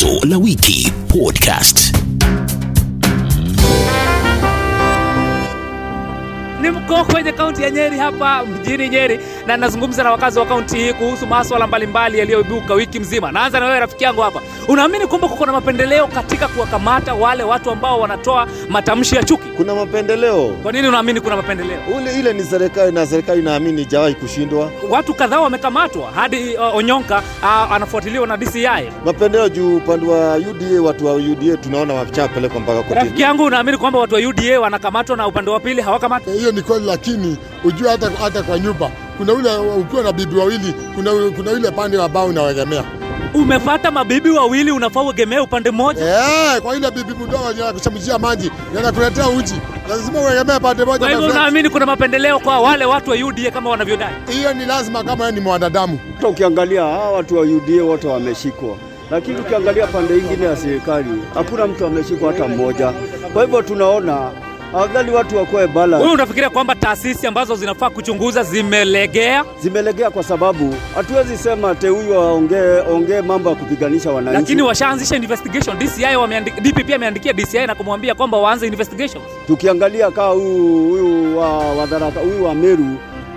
Wazo la Wiki Podcast. Niko kwenye kaunti ya Nyeri hapa mjini Nyeri na nazungumza na wakazi wa kaunti hii kuhusu masuala mbalimbali yaliyoibuka wiki mzima. Naanza na wewe rafiki yangu hapa, unaamini kwamba kuko na mapendeleo katika kuwakamata wale watu ambao wanatoa matamshi ya chuki? Kuna mapendeleo Kwa nini unaamini kuna mapendeleo? ule, ile ni serikali na serikali inaamini ijawahi kushindwa. Watu kadhaa wamekamatwa hadi uh, Onyonka uh, anafuatiliwa na DCI. Mapendeleo juu upande wa UDA, watu wa UDA tunaona wachapelekwa mpaka Rafiki yangu, unaamini kwamba watu wa UDA wanakamatwa na upande wa pili hawakamatwa? Hiyo ni kweli, lakini ujue hata, hata kwa nyumba kuna ule ukiwa na bibi wawili, kuna, kuna ile pande ambao unawegemea Umepata mabibi wawili, unafaa uegemee upande mmoja. eh, kwa ile bibi mdogo anakuchemshia maji anakuletea uji, lazima uegemee pande moja. Kwa hivyo unaamini kuna mapendeleo kwa wale watu wa UDA kama wanavyodai? Hiyo ni lazima kama wewe ni mwanadamu. Hata ukiangalia hawa watu wa UDA wote wameshikwa, lakini ukiangalia pande ingine ya serikali hakuna mtu ameshikwa hata mmoja. Kwa hivyo tunaona afadhali watu wakuwe Wewe unafikiria kwamba taasisi ambazo zinafaa kuchunguza zimelegea? Zimelegea kwa sababu hatuwezi sema ate huyu aongee ongee mambo ya kupiganisha wananchi. Lakini washaanzisha investigation. DCI wameandika, DPP ameandikia DCI na kumwambia kwamba waanze investigation. tukiangalia kaa huyu huyu wa, wadharaka huyu wa Meru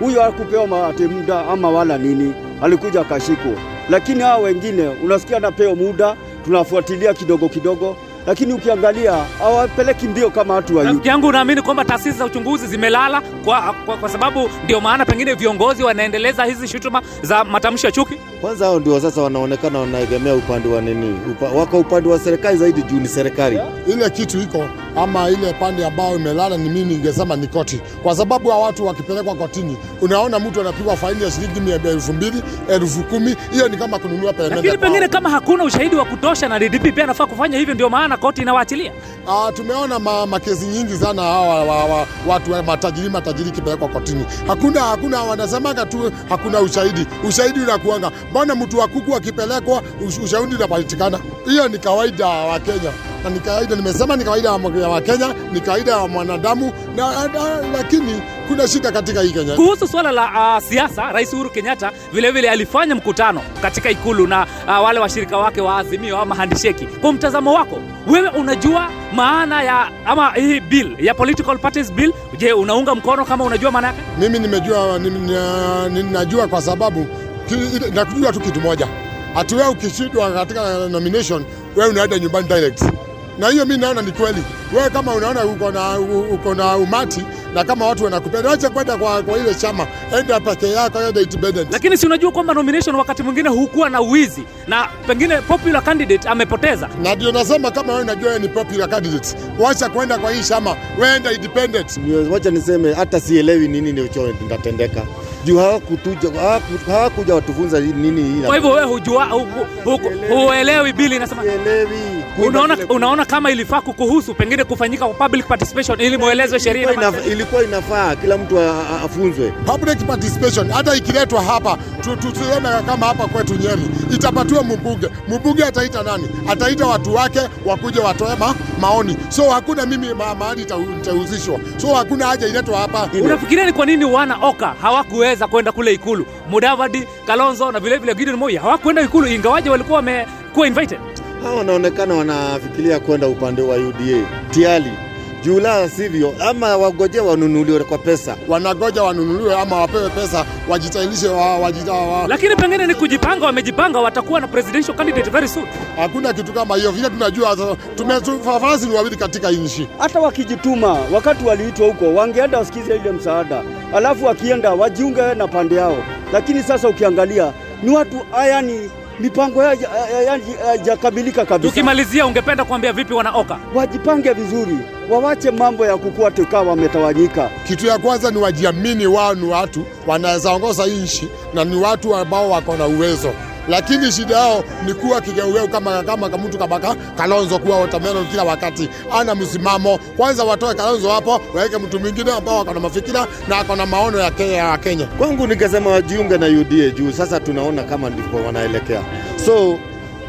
huyu hakupewa ati muda ama wala nini, alikuja akashikwa. Lakini hawa wengine unasikia anapewa muda, tunafuatilia kidogo kidogo, lakini ukiangalia hawapeleki mbio kama watu wa naamini yangu, unaamini kwamba taasisi za uchunguzi zimelala kwa, kwa, kwa sababu ndio maana pengine viongozi wanaendeleza hizi shutuma za matamshi ya chuki? Kwanza hao ndio sasa wanaonekana wanaegemea upande wa nini, upa, wako upande wa serikali zaidi juu ni serikali. Ile kitu iko ama ile pande ambayo imelala, ni mimi ningesema ni koti, kwa sababu ya watu wakipelekwa kotini, unaona mtu anapigwa faini ya shilingi mia elfu mbili elfu kumi. Hiyo ni kama kununua peremende Lakini pengine kama hakuna ushahidi wa kutosha na DPP anafaa kufanya hivyo, ndio maana koti inawaachilia. Uh, tumeona ma, makezi nyingi sana hawa wa, wa, watu wa matajiri matajiri kipelekwa kotini, hakuna hakuna, wanasemaga tu hakuna ushahidi. Ushahidi unakuanga, mbona mtu wa kuku akipelekwa ush- ushahidi unapatikana? Hiyo ni kawaida wa Kenya na ni kawaida, nimesema ni kawaida ya Wakenya, ni kawaida ya mwanadamu na, na, lakini kuna shida katika hii Kenya. Kuhusu swala la uh, siasa, Rais Uhuru Kenyatta vilevile alifanya mkutano katika ikulu na uh, wale washirika wake wa Azimio ama handisheki. Kwa mtazamo wako wewe, unajua maana ya ama hii bill ya political parties bill? Je, unaunga mkono kama unajua maana yake? Mimi nimejua ni- ni- ninajua kwa sababu nakujua tu kitu moja, ati wewe ukishindwa katika nomination wewe unaenda nyumbani direct, na hiyo mi naona ni kweli. Wewe kama unaona uko na uko na umati na kama watu wanakupenda, acha kwenda kwa, kwa ile chama, enda peke yako, enda independent. Lakini si unajua kwamba nomination wakati mwingine hukuwa na wizi na pengine popular candidate amepoteza. na ndio nasema kama wewe unajua wewe ni popular candidate, wacha kwenda kwa hii chama, wewe independent. Wacha niseme hata sielewi nini ndicho ndatendeka juu hawakutuja hawakuja watufunza nini Kwa hivyo wewe hujua hu- hu- hu- huelewi bili nasema sielewi. Unaona, unaona kama ilifaa kukuhusu pengine kufanyika kwa public participation ili muelezwe sheria inaf, ilikuwa inafaa kila mtu afunzwe. public participation hata ikiletwa hapa tu- tu- tusione kama hapa kwetu Nyeri itapatiwa mbunge. Mbunge ataita nani? Ataita watu wake wakuje watoe ma, maoni. So hakuna mimi ma, mahali ita- itahusishwa, so hakuna haja iletwa hapa. Unafikiria ni kwa nini wana Oka hawakuweza kwenda kule Ikulu? Mudavadi, Kalonzo na vile vile Gideon Moi hawakwenda Ikulu ingawaje walikuwa wamekuwa invited. Hawa wanaonekana wanafikiria kwenda upande wa UDA tiali juu la sivyo, ama wagoje wanunuliwe kwa pesa. Wanagoja wanunuliwe ama wapewe pesa wajitailishe wa, wajita, wa. Lakini pengine ni kujipanga, wamejipanga, watakuwa na presidential candidate very soon. Hakuna kitu kama hiyo, vile tunajua tumefafasi ni wawili katika nchi. Hata wakijituma wakati waliitwa huko, wangeenda wasikize ile msaada, alafu wakienda wajiunge na pande yao. Lakini sasa ukiangalia ni watu yani mipango yao haijakamilika kabisa. Tukimalizia, ungependa kuambia vipi wanaoka? Wajipange vizuri, wawache mambo ya kukua tukaa wametawanyika. Kitu ya kwanza ni wajiamini, wao ni watu wanaweza ongoza hii nchi na ni watu ambao wako na uwezo, lakini shida yao ni kuwa kigeugeu kama kama kama mtu kama Kalonzo kuwa watermelon kila wakati, ana msimamo. Kwanza watoe Kalonzo hapo, waweke mtu mwingine ambao ako na mafikira na akona maono ya Kenya, ya Kenya. Kwangu nikasema wajiunge na UDA juu sasa tunaona kama ndipo wanaelekea, so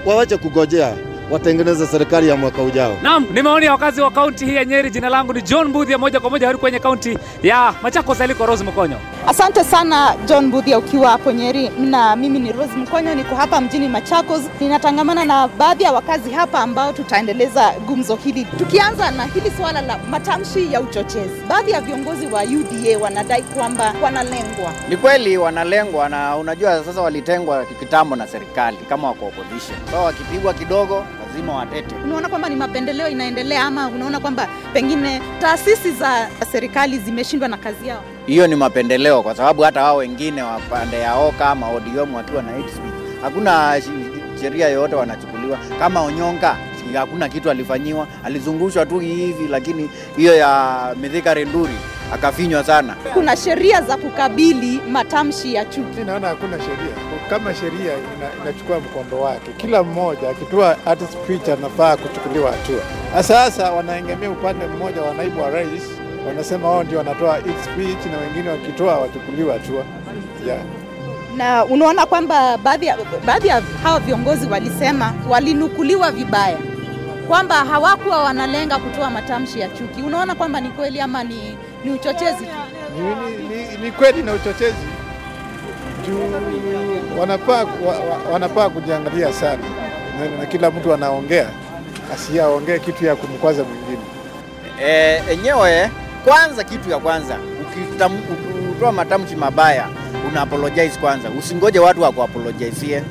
wawache kugojea watengeneze serikali ya mwaka ujao. Naam, ni maoni ya wakazi wa kaunti hii ya Nyeri. Jina langu ni John Budhia, moja kwa moja hadi kwenye kaunti ya Machakos aliko Rose Mkonyo. Asante sana John Budhia ukiwa hapo Nyeri, na mimi ni Rose Mkonyo, niko hapa mjini Machakos. Ninatangamana na baadhi ya wakazi hapa ambao tutaendeleza gumzo hili, tukianza na hili swala la matamshi ya uchochezi. Baadhi ya viongozi wa UDA wanadai kwamba wanalengwa. Ni kweli wanalengwa, na unajua sasa walitengwa kitambo na serikali kama wako opposition. So wakipigwa kidogo lazima watete. Unaona kwamba ni mapendeleo inaendelea, ama unaona kwamba pengine taasisi za serikali zimeshindwa na kazi yao? Hiyo ni mapendeleo, kwa sababu hata wao wengine wapande ya Oka ama ODM wakiwa na hate speech, hakuna sheria yoyote wanachukuliwa. Kama Onyonga hakuna kitu alifanyiwa, alizungushwa tu hivi, lakini hiyo ya Mithika Rinduri akafinywa sana. Kuna sheria za kukabili matamshi ya chuki. Naona hakuna sheria. Kama sheria ina, inachukua mkondo wake, kila mmoja akitoa hata speech anafaa kuchukuliwa hatua. Sasa wanaegemea upande mmoja wa naibu wa rais, wanasema wao ndio wanatoa speech na wengine wakitoa wachukuliwa hatua yeah. na unaona kwamba baadhi ya hawa viongozi walisema walinukuliwa vibaya kwamba hawakuwa wanalenga kutoa matamshi ya chuki. Unaona kwamba ni kweli ama ni, ni uchochezi tu? Ni, ni, ni, ni kweli na uchochezi juu. Wanapaa, wa, wa, wanapaa kujiangalia sana. Na, na kila mtu anaongea asiyaongee kitu ya kumkwaza mwingine. E, kwanza, kitu ya kwanza ukitoa matamshi mabaya una apologize kwanza, usingoje watu wakuapologizie.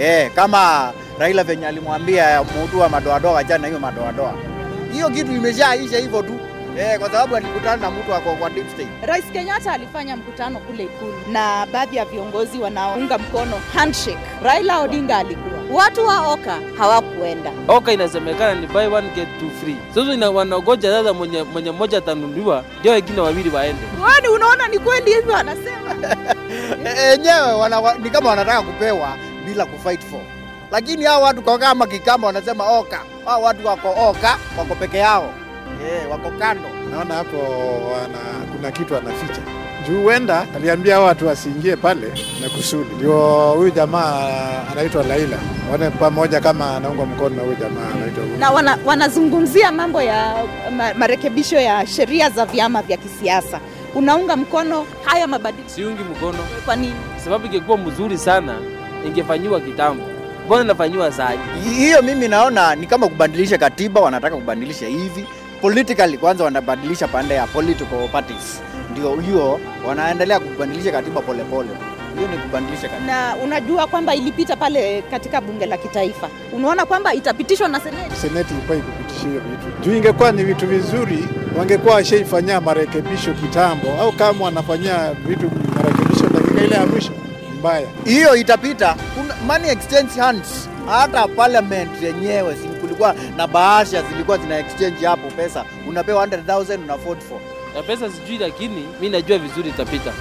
E, kama Raila venye alimwambia mtu wa madoadoa wachana na hiyo madoadoa, hiyo kitu imeshaisha hivyo tu e, kwa sababu alikutana na mtu ako kwa deep state. Rais Kenyatta alifanya mkutano kule Ikulu na baadhi ya viongozi wanaounga mkono handshake. Raila Odinga alikuwa, watu wa Oka hawakuenda. Oka inasemekana ni buy one get two free. Sasa ina wanagoja sasa mwenye mwenye mmoja atanunuliwa ndio wengine wawili waende. Kwani unaona ni kweli hivyo anasema? Enyewe wana, ni kama wanataka kupewa bila kufight for, lakini hao watu kwa kama kikama wanasema oka, hao watu wako oka, wako peke yao e, wako kando Naona hapo wana, kuna kitu anaficha juu huenda aliambia watu wasiingie pale na kusudi. Ndio huyu jamaa anaitwa Laila, wane pamoja kama anaungwa mkono na huyu jamaa anaitwa na wana, wanazungumzia mambo ya ma, marekebisho ya sheria za vyama vya kisiasa. Unaunga mkono haya mabadiliko Siungi mkono kwa nini? sababu ingekuwa mzuri sana ingefanyiwa kitambo. Mbona inafanyiwa saa hii? hiyo. Mimi naona ni kama kubadilisha katiba, wanataka kubadilisha hivi politically. Kwanza wanabadilisha pande ya political parties, ndio hiyo wanaendelea kubadilisha katiba polepole. Hiyo ni kubadilisha katiba. Na unajua kwamba ilipita pale katika bunge la kitaifa, unaona kwamba itapitishwa na seneti. seneti ilikuwa ikupitisha hiyo vitu juu ingekuwa ni vitu vizuri wangekuwa washaifanyia marekebisho kitambo, au kama wanafanyia vitu marekebisho dakika ile ya mwisho mbaya. hiyo itapita. Kuna money exchange hands. Hata parliament yenyewe si kulikuwa na bahasha zilikuwa zina exchange hapo pesa, unapewa 100,000 una vote for. Na pesa sijui, lakini mi najua vizuri itapita.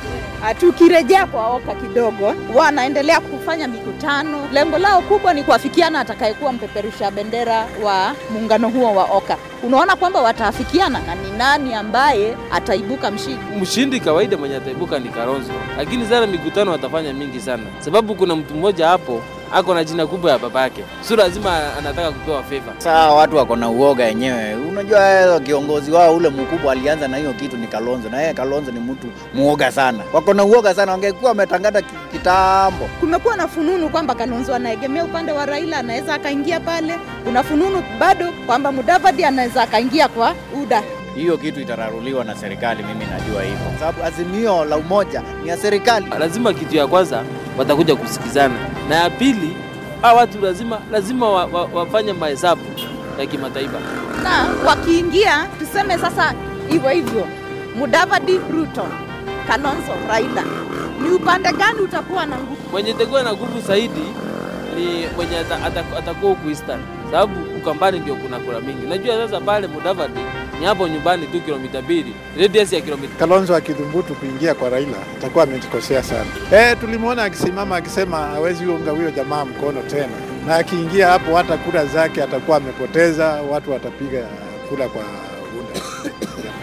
Ah, Tukirejea kwa Oka kidogo, wanaendelea kufanya mikutano. Lengo lao kubwa ni kuafikiana atakayekuwa mpeperusha bendera wa muungano huo wa Oka. Unaona kwamba wataafikiana na ni nani ambaye ataibuka mshindi. Mshindi kawaida mwenye ataibuka ni Kalonzo, lakini sana mikutano watafanya mingi sana, sababu kuna mtu mmoja hapo ako na jina kubwa ya babake, si lazima anataka kupewa favor. Saa watu wako na uoga yenyewe. Unajua eh, kiongozi wao ule mkubwa alianza na hiyo kitu ni Kalonzo, na yeye Kalonzo ni mtu muoga sana, wako na uoga sana. Wangekuwa wametangaza kitambo. Kumekuwa na fununu kwamba Kalonzo anaegemea upande wa Raila, anaweza akaingia pale. Kuna fununu bado kwamba Mudavadi anaweza akaingia kwa UDA. Hiyo kitu itararuliwa na serikali, mimi najua hivyo, kwa sababu azimio la umoja ni ya serikali. Lazima kitu ya kwanza watakuja kusikizana, na ya pili hawa watu lazima lazima wa, wa, wafanye mahesabu ya kimataifa. na wakiingia tuseme sasa hivyo hivyo Mudavadi Ruto, Kalonzo Raila, ni upande gani utakuwa na nguvu? Mwenye itakuwa na nguvu zaidi ni mwenye ata- ata- atakuwa huku Eastern, sababu Ukambani ndio kuna kura mingi. Najua sasa pale Mudavadi ni hapo nyumbani tu kilomita mbili, radius ya kilomita Kalonzo akidhubutu kuingia kwa Raila atakuwa amejikosea sana. Eh, tulimwona akisimama akisema hawezi unga huyo jamaa mkono tena, na akiingia hapo hata kura zake atakuwa amepoteza, watu watapiga kura kwa UDA.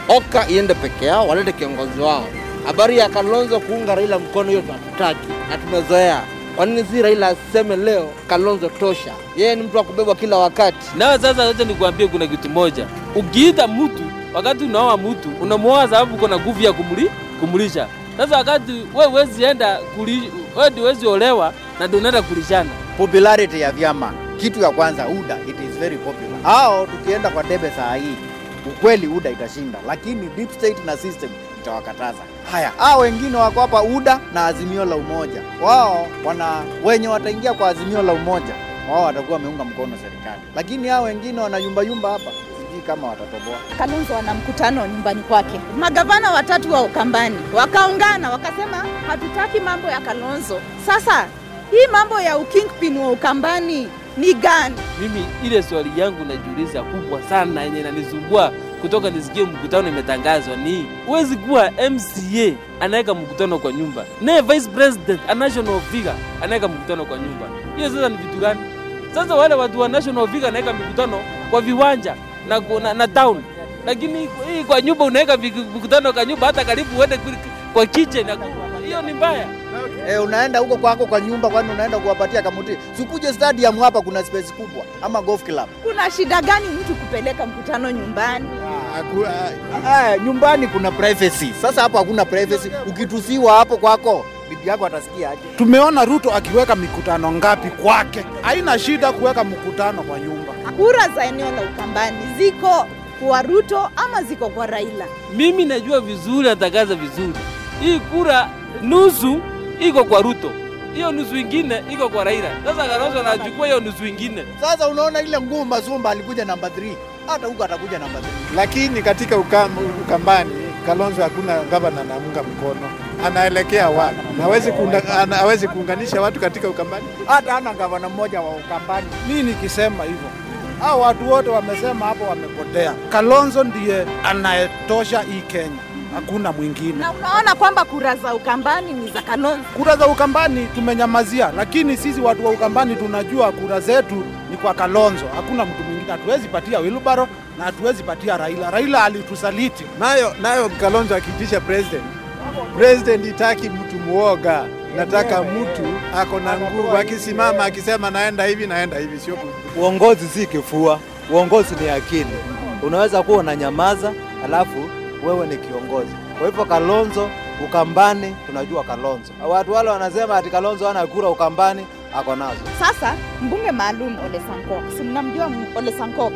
Oka iende peke yao, walete kiongozi wao. Habari ya Kalonzo kuunga Raila mkono, hiyo hatutaki na tumezoea. Kwa nini si Raila aseme leo Kalonzo tosha? Yeye ni mtu wa kubebwa kila wakati. Na sasa, acha nikuambie, kuna kitu moja, ukiita mtu wakati unaoa mtu unamuoa sababu uko na nguvu ya kumli, kumlisha. Sasa wakati wewe huwezi enda kuli, wewe huwezi olewa na ndio unaenda kulishana. popularity ya vyama, kitu ya kwanza UDA, it is very popular. Hao tukienda kwa debe saa hii, ukweli UDA itashinda, lakini deep state na system itawakataza. Haya, hao wengine wako hapa UDA na Azimio la Umoja, wao wana wenye wataingia kwa Azimio la Umoja, wao watakuwa wameunga mkono serikali, lakini hao wengine wanayumbayumba hapa, kama watatoboa. Kalonzo ana mkutano nyumbani kwake. Magavana watatu wa Ukambani wakaungana wakasema, hatutaki mambo ya Kalonzo. Sasa hii mambo ya ukingpin wa Ukambani ni gani? Mimi ile swali yangu najiuliza kubwa sana yenye inanisumbua kutoka nisikie mkutano imetangazwa ni huwezi kuwa MCA anaweka mkutano kwa nyumba, naye vice president a national figure anaweka mkutano kwa nyumba. Hiyo sasa ni vitu gani? Sasa wale watu wa national figure anaweka mikutano kwa viwanja na, na, na town, lakini hii kwa nyumba unaweka mkutano kwa nyumba, hata karibu uende kwa- kwa kitchen. na- Hiyo ni mbaya. Eh, unaenda huko kwako kwa nyumba, kwani unaenda kuwapatia kamuti? Sikuje stadium hapa, kuna space kubwa ama golf club. Kuna shida gani mtu kupeleka mkutano nyumbani? Ah, ah, nyumbani kuna privacy. Sasa hapo hakuna privacy. Ukitusiwa hapo kwako, bibi yako atasikia aje? Tumeona Ruto akiweka mikutano ngapi kwake, haina shida kuweka mkutano kwa nyumba. Kura za eneo la Ukambani ziko kwa Ruto ama ziko kwa Raila? Mimi najua vizuri, natangaza vizuri, hii kura nusu iko kwa Ruto, hiyo nusu ingine iko kwa Raila. Sasa Kalonzo anachukua hiyo nusu ingine. Sasa unaona ile ngumu Mazumba alikuja namba 3, hata huko atakuja namba 3. Lakini katika ukam, Ukambani Kalonzo hakuna gavana anamunga mkono, anaelekea wapi? Hawezi kuunganisha watu katika Ukambani. Hata hana gavana mmoja wa Ukambani. Mimi nikisema hivyo, hao watu wote wamesema hapo wamepotea. Kalonzo ndiye anayetosha hii Kenya, hakuna mwingine. Na unaona kwamba kura za Ukambani ni za Kalonzo. Kura za Ukambani tumenyamazia, lakini sisi watu wa Ukambani tunajua kura zetu ni kwa Kalonzo, hakuna mtu mwingine. Hatuwezi patia Wilbaro na hatuwezi patia Raila. Raila alitusaliti. Nayo nayo Kalonzo akiitisha president, president itaki mtu muoga, nataka mtu ako na nguvu, akisimama akisema naenda hivi naenda hivi, sio Uongozi si kifua, uongozi ni akili. Unaweza kuwa unanyamaza alafu wewe ni kiongozi. Kwa hivyo Kalonzo Ukambani, tunajua Kalonzo. Watu wale wanasema ati Kalonzo hana kura Ukambani, ako nazo. Sasa mbunge maalum Ole Sankok, si mnamjua Ole Sankok?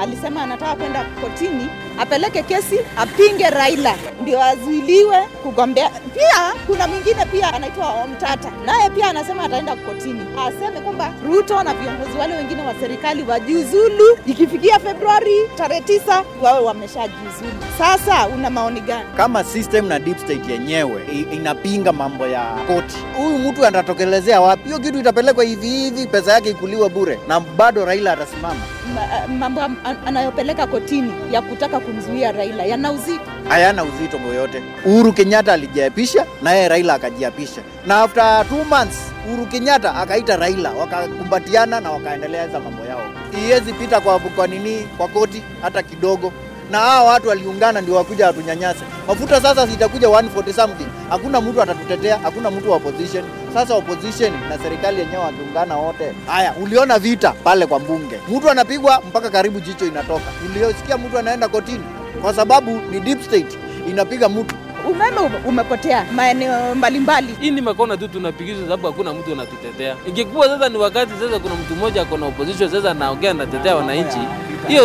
Alisema anataka kwenda kotini apeleke kesi apinge Raila ndio azuiliwe kugombea. Pia kuna mwingine pia anaitwa Omtata, naye pia anasema ataenda kotini aseme kwamba Ruto na viongozi wale wengine wa serikali wajiuzulu ikifikia Februari tarehe tisa wawe wameshajiuzulu. Sasa una maoni gani? Kama system na deep state yenyewe inapinga mambo ya koti, huyu mtu atatokelezea wapi? Hiyo kitu itapelekwa hivi hivi, pesa yake ikuliwe bure, na bado Raila atasimama. Ma- mambo anayopeleka kotini ya kutaka kumzuia Raila yana uzito. hayana uzito yoyote. Uhuru Kenyatta alijiapisha na yeye Raila akajiapisha, na after two months Uhuru Kenyatta akaita Raila, wakakumbatiana na wakaendeleza mambo yao. Iwezi pita kwa, kwa nini kwa koti hata kidogo, na hao watu waliungana ndio wakuja watunyanyase. Mafuta sasa itakuja 140 something, hakuna mtu atatutetea, hakuna mtu wa opposition. Sasa opposition na serikali yenyewe wakiungana wote. Haya, uliona vita pale kwa mbunge, mtu anapigwa mpaka karibu jicho inatoka. Uliosikia mtu anaenda kotini kwa sababu ni deep state inapiga mtu. Umeme umepotea maeneo mbalimbali. Hii ni makona tu tunapigizwa sababu hakuna mtu anatutetea. Ingekuwa sasa ni wakati sasa kuna mtu mmoja ako na opposition sasa anaongea anatetea wananchi, hiyo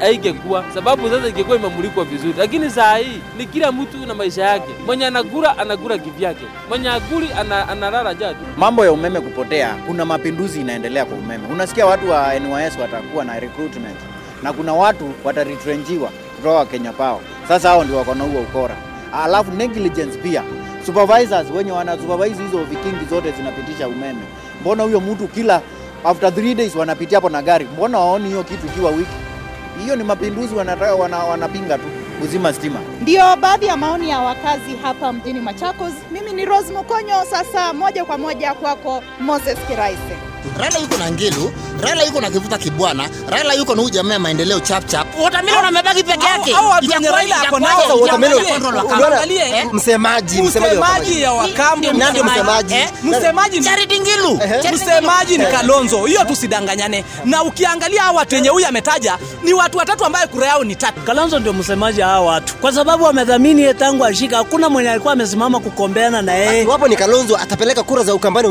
haingekuwa sababu sasa ingekuwa imemulikwa vizuri, lakini saa hii ni kila mtu na maisha yake. Mwenye anakula anakula kivyake, mwenye akuli analala jaa tu. Mambo ya umeme kupotea, kuna mapinduzi inaendelea kwa umeme. Unasikia watu wa NYS watakuwa na recruitment na kuna watu wataretrenjiwa kutoka Kenya Power. Sasa hao ndio wako na huo ukora, alafu negligence pia supervisors wenye wana supervise hizo vikingi zote zinapitisha umeme. Mbona huyo mtu kila after three days wanapitia hapo na gari? Mbona waoni hiyo kitu ikiwa wiki? Hiyo ni mapinduzi wanataka wana, wanapinga tu kuzima stima. Ndio baadhi ya maoni ya wakazi hapa mjini Machakos. Mimi ni Rose Mukonyo, Sasa moja kwa moja kwako Moses Kiraise. Raila yuko na Ngelu Raila yuko na kivuta kibwana, Raila yuko na huyu jamaa ya maendeleo chap chap. Watermelon amebaki peke yake. Raila ako itakuwaje watermelon-? Angalie, Eh? msemaji msemaji ya Wakambo, Nani msemaji? Eh, msemaji ni Charity Ngilu. Msemaji ni Kalonzo, hiyo tusidanganyane. Na ukiangalia hawa watu wenye huyu ametaja ni watu watatu ambaye kura yao ni tatu. Kalonzo ndio msemaji hawa watu, kwa sababu wamedhamini yeye tangu ashika. Hakuna mwenye alikuwa amesimama kukombeana na yeye. Wapo ni Kalonzo atapeleka kura za Ukambani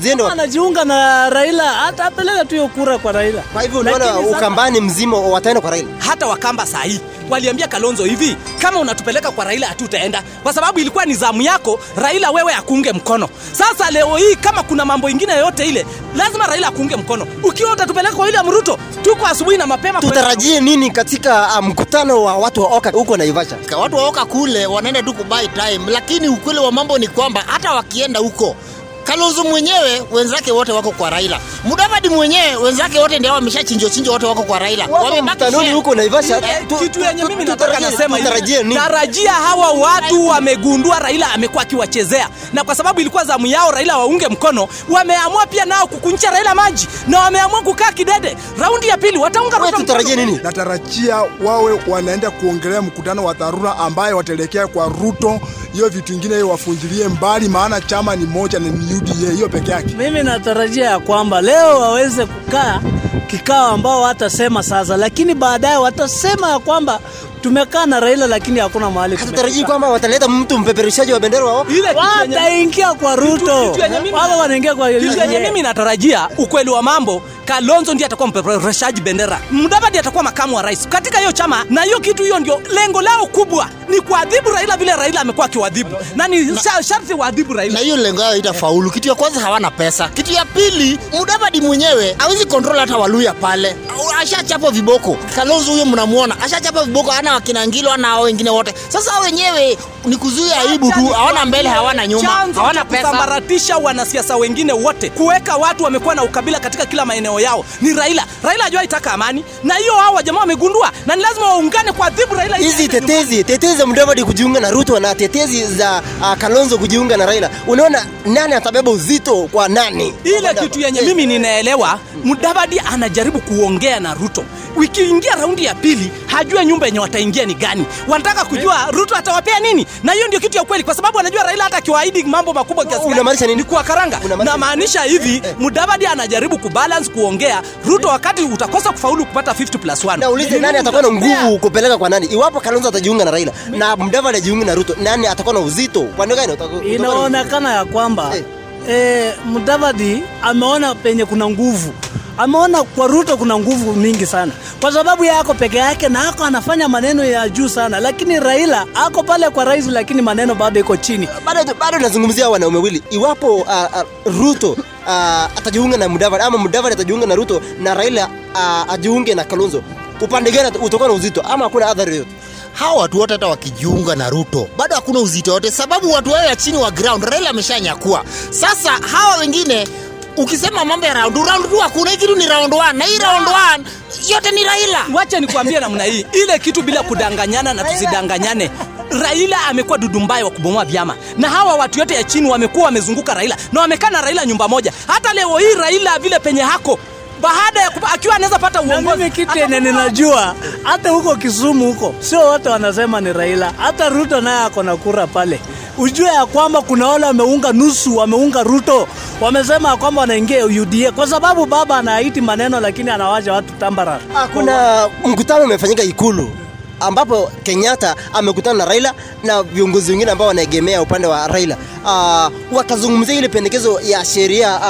ziende? Anajiunga na Raila, atapeleka tu hiyo kura kwa Raila. Kwa hivyo unaona Ukambani mzima wataenda kwa Raila. hata wakamba saa hii waliambia kalonzo hivi kama unatupeleka kwa raila hatutaenda kwa sababu ilikuwa ni zamu yako raila wewe akuunge mkono sasa leo hii kama kuna mambo ingine yoyote ile lazima raila akuunge mkono ukiwa utatupeleka kwa william ruto tuko asubuhi na mapema Tutarajie nini katika mkutano mkutano wa watu wa Oka huko Naivasha? watu wa Oka kule wanaenda tu kubai time, lakini ukweli wa mambo ni kwamba hata wakienda huko Kalonzo mwenyewe wenzake wote wako kwa Raila. Mudavadi mwenyewe wenzake wote ndio wameshachinjwa chinjwa wote wako kwa Raila. Wamebaki huko Naivasha, Eh, kitu yenye mimi nataka nasema hivi, nini? tarajia hawa watu wamegundua raila amekuwa akiwachezea na kwa sababu ilikuwa zamu yao raila waunge mkono wameamua pia nao kukuncha raila maji na wameamua kukaa kidede raundi ya pili wataunga Ruto nini? Natarajia wawe wanaenda kuongelea mkutano wa dharura ambaye wataelekea kwa Ruto. Hiyo vitu vingine wafungilie mbali, maana chama ni moja na ni UDA hiyo peke yake. Mimi natarajia ya kwamba leo waweze kukaa kikao ambao watasema sasa, lakini baadaye watasema ya kwamba tumekaa na Raila lakini hakuna mahali Tutarajii kwamba wataleta mtu mpeperushaji wa bendera wao. Wataingia kwa Ruto, wao wanaingia kwa mimi natarajia ukweli wa mambo kalonzo ndiye atakuwa mpeperushaji bendera. Mudavadi atakuwa makamu wa rais. Katika hiyo chama na hiyo kitu hiyo ndio lengo lao kubwa ni kuadhibu raila vile raila amekuwa akiwadhibu na ni sharti waadhibu raila. na hiyo lengo yao itafaulu. Kitu ya kwanza hawana pesa, kitu ya pili Mudavadi mwenyewe hawezi kontrol hata Waluya pale, ashachapa viboko. Kalonzo huyo mnamuona ashachapa viboko, ana wakina Ngilo ana hao wengine wote. Sasa wenyewe ni kuzuia aibu tu, hawana mbele, hawana nyuma, hawana pesa. kusambaratisha wanasiasa wengine wote. Kuweka watu wamekuwa na ukabila katika kila maeneo yao. Ni raila. Raila ajua itaka amani. Na hiyo hao wajamaa wamegundua na ni lazima waungane kwa adhibu raila Hizi tetezi tetezi za Mudavadi kujiunga na Ruto na tetezi za uh, Kalonzo kujiunga na Raila, unaona nani atabeba uzito kwa nani? ile kitu yenye mimi ninaelewa mudavadi anajaribu kuongea na ruto. Wikiingia raundi ya pili hajue nyumba yenye wataingia ni gani. Wanataka kujua ruto atawapea nini? Na hiyo ndio kitu ya kweli, kwa sababu anajua raila hata akiwaahidi mambo makubwa kiasi gani, Unamaanisha nini? ni kuwakaranga namaanisha hivi mudavadi anajaribu kubalance kuongea ruto wakati utakosa kufaulu kupata 50 plus 1 Naulize nani atakuwa na nguvu kupeleka kwa nani? Iwapo Kalonzo atajiunga na Raila na Mudavadi ajiunge na Ruto, nani atakuwa na uzito? Kwa na uzito? inaonekana ya kwamba eh, Mudavadi ameona penye kuna nguvu ameona kwa Ruto kuna nguvu mingi sana, kwa sababu yako ako peke yake na ako anafanya maneno ya juu sana, lakini Raila ako pale kwa rais, lakini maneno bado iko chini. bado nazungumzia wanaume wawili. Iwapo uh, uh, Ruto uh, atajiunga na Mudavadi ama Mudavadi atajiunga na Ruto na Raila uh, ajiunge na Kalonzo, upande gani utakuwa na uzito ama hakuna adhari yoyote? Hawa watu wote hata wakijiunga na Ruto bado hakuna uzito wote, sababu watu wao ya chini wa ground Raila ameshanyakua. Sasa hawa wengine ukisema mambo ya round round tu hakuna, hii kitu ni round na hii round yote ni Raila. wacha nikuambie namna hii ile kitu bila kudanganyana na tusidanganyane raila amekuwa dudu mbaya wa kubomoa vyama na hawa watu yote ya chini wamekuwa wamezunguka raila na wamekaa na raila nyumba moja hata leo hii raila vile penye hako baada ya akiwa anaweza pata uongozi Mimi kitu yenye ninajua hata huko Kisumu huko sio wote wanasema ni Raila, hata Ruto naye ako na kura pale. Ujue ya kwamba kuna wale wameunga nusu, wameunga Ruto, wamesema ya kwamba wanaingia UDA kwa sababu baba anaahidi maneno lakini anawacha watu tambara. Kuna mkutano umefanyika Ikulu ambapo Kenyatta amekutana na Raila na viongozi wengine ambao wanaegemea upande wa Raila. Uh, wakazungumzia ile pendekezo ya sheria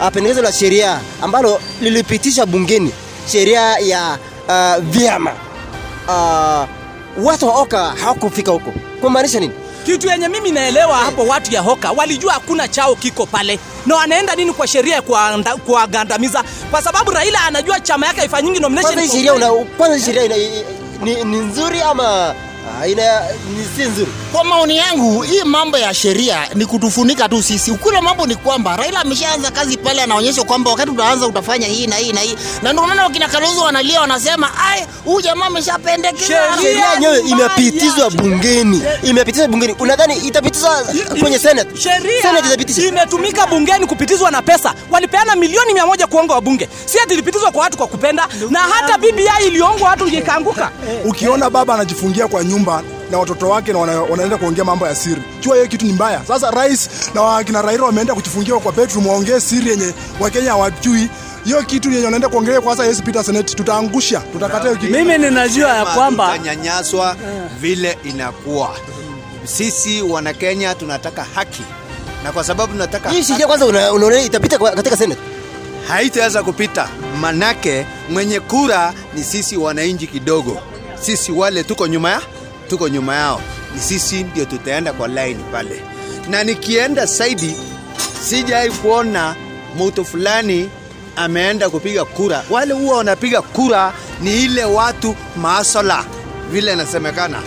uh, pendekezo la sheria ambalo lilipitisha bungeni sheria ya uh, vyama. Uh, watu wa Oka hawakufika huko. Kumaanisha nini? kitu yenye mimi naelewa hapo watu ya hoka walijua hakuna chao kiko pale na wanaenda nini kwa sheria ya kuagandamiza kuwagandamiza kwa sababu raila anajua chama yake haifanyingi nomination Kwanza sheria una kwanza sheria ina, ni, ni nzuri ama Ah, ni si nzuri. Kwa maoni yangu, hii mambo ya sheria ni kutufunika tu sisi. Ukule mambo ni kwamba Raila ameshaanza kazi pale, anaonyesha kwamba wakati utaanza utafanya hii na hii na hii, na ndio maana wakina Kalonzo wanalia, wanasema ai, huyu jamaa ameshapendekeza Sheria yenyewe imepitizwa bungeni, imepitizwa bungeni. Unadhani itapitizwa kwenye Senate? sheria Senate itapitisha. imetumika bungeni kupitizwa na pesa. Walipeana milioni mia moja kuonga wabunge, si ati ilipitizwa kwa watu kwa kupenda, na hata BBI iliongwa watu ikaanguka. Ukiona baba anajifungia kwa nyumba na watoto wake na wana, wanaenda kuongea mambo ya siri, jua hiyo kitu ni mbaya. Sasa rais na wakina Raila wameenda kujifungia kwa bedroom waongee siri yenye Wakenya hawajui. Hiyo kitu yenye wanaenda kuongelea kwa sasa Yesu Peter Senate, tutaangusha, tutakata hiyo kitu. Mimi ninajua ya kwamba tutanyanyaswa vile inakuwa. Sisi wana Kenya tunataka haki, na kwa sababu tunataka Hii sheria kwanza unaona itapita katika Senate. haitaweza kupita, manake mwenye kura ni sisi wananchi kidogo. Sisi wale tuko nyuma ya tuko nyuma yao, ni sisi ndio tutaenda kwa line pale, na nikienda saidi, sijai kuona mtu fulani ameenda kupiga kura. Wale huwa wanapiga kura ni ile watu maasola, vile inasemekana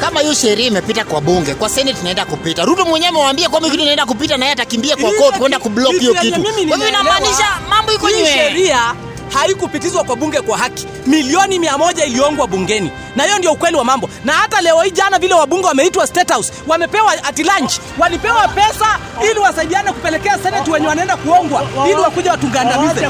kama hiyo sheria imepita kwa bunge, kwa senate inaenda kupita. Ruto mwenyewe amewaambia kwamba kitu inaenda kupita, na yeye atakimbia kwa court kwenda kublock hiyo kitu. Kwa hivyo inamaanisha mambo iko hii sheria haikupitizwa kwa bunge kwa haki. Milioni mia moja iliongwa bungeni, na hiyo ndio ukweli wa mambo. Na hata leo hii jana, vile wabunge wameitwa State House, wamepewa ati lunch, walipewa pesa ili wasaidiane kupelekea seneti wenye wanaenda kuongwa, ili wakuja watugandamize.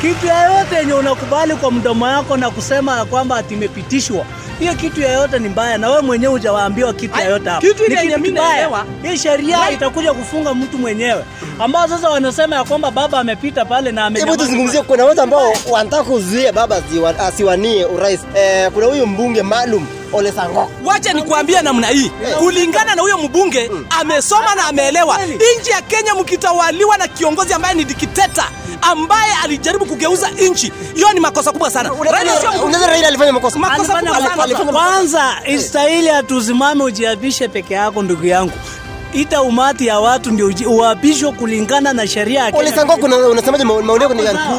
Kitu yoyote yenye unakubali kwa mdomo yako na kusema ya kwamba ati imepitishwa hiyo kitu yoyote ni mbaya, na wewe mwenyewe hujawaambiwa kitu yoyote hapo. kitu ile yenye mimi naelewa. Hii sheria itakuja kufunga mtu mwenyewe, ambao sasa wanasema ya kwamba baba amepita pale na Hebu tuzungumzie, kuna watu ambao wanataka kuzuia baba asiwanie urais. Eh, kuna huyu mbunge maalum Ole Sango. Wacha nikuambie namna hii, kulingana na huyo mbunge amesoma na ameelewa. Nchi ya Kenya mkitawaliwa na kiongozi ambaye ni dikteta ambaye alijaribu kugeuza nchi, hiyo ni makosa kubwa sana. Raila sio Unaweza Raila alifanya makosa. makosa kubwa sana. Kwanza istahili atusimame ujiapishe peke yako, ndugu yangu. Ita umati ya watu ndio uapishwe kulingana na sheria ya Ole Kenya. Sango, kuna unasemaje maoni yako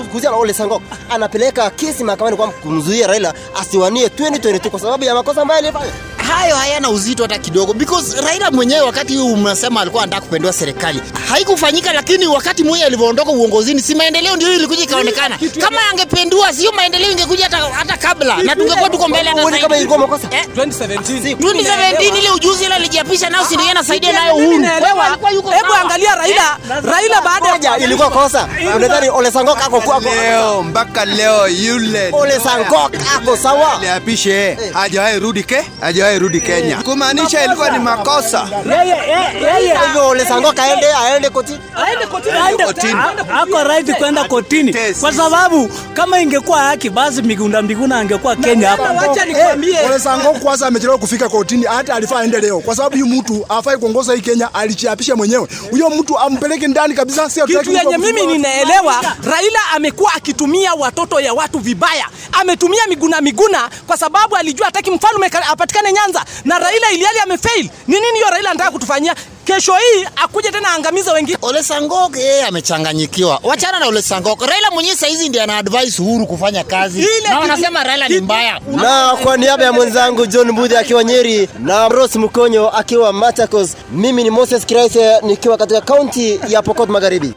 kuhusiana Ole Sangok? Anapeleka kesi mahakamani kwa kumzuia Raila asiwanie 2022 kwa sababu ya makosa ambayo alifanya. Hayo hayana uzito hata kidogo because Raila mwenyewe wakati huu umesema alikuwa anataka kupendua serikali haikufanyika, lakini wakati mwenye alivyoondoka uongozini, si maendeleo ndio ilikuja ikaonekana. Kama angependua, sio maendeleo ingekuja hata, hata kabla, na tungekuwa tuko mbele hata zaidi. kama ilikuwa makosa. Eh, 2017 2017 ile ujuzi ile alijiapisha nao, si ndio anasaidia nayo Uhuru. naelewa. Alikuwa yuko Hebu angalia Raila, Raila baada ya ilikuwa kosa. Unadhani Ole Sango ako kwa leo mpaka leo yule Ole Sango ako sawa. aliapishe hajawahi rudi ke hajawahi rudi Kenya, kumaanisha ilikuwa ni makosa. Yeye yeye yeye Hivyo Ole Sango kaende aende kotini. aende kotini, Aende- kotini. ako right kwenda kotini kwa sababu kama ingekuwa haki basi Migunda Miguna angekuwa Kenya hapa. Wacha nikwambie Ole Sango kwanza amechelewa kufika kotini, hata alifaa aende leo, kwa sababu huyu mtu afai kuongoza hii Kenya, alichiapisha mwenyewe. Huyo mtu ampeleke ndani kabisa, sio kitu yenye mimi ninaelewa, Raila amekuwa akitumia watoto ya watu vibaya. Ametumia Miguna Miguna kwa sababu alijua hataki mfalme apatikane apatikane Nyanza, na Raila iliali amefail. Ni nini hiyo Raila anataka kutufanyia? Kesho hii akuje tena aangamize wengine. Ole Sangok yeye amechanganyikiwa. Wachana na Ole Sangok. Raila mwenyewe saizi ndiye ana advise Uhuru kufanya kazi. Ile Na wanasema Raila ni mbaya. Na kwa niaba ya mwenzangu John Mbudhi akiwa Nyeri na Rose Mkonyo akiwa Machakos, mimi ni Moses Kiraise nikiwa katika kaunti ya Pokot Magharibi.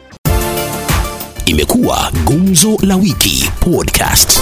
Imekuwa Gumzo la Wiki Podcast.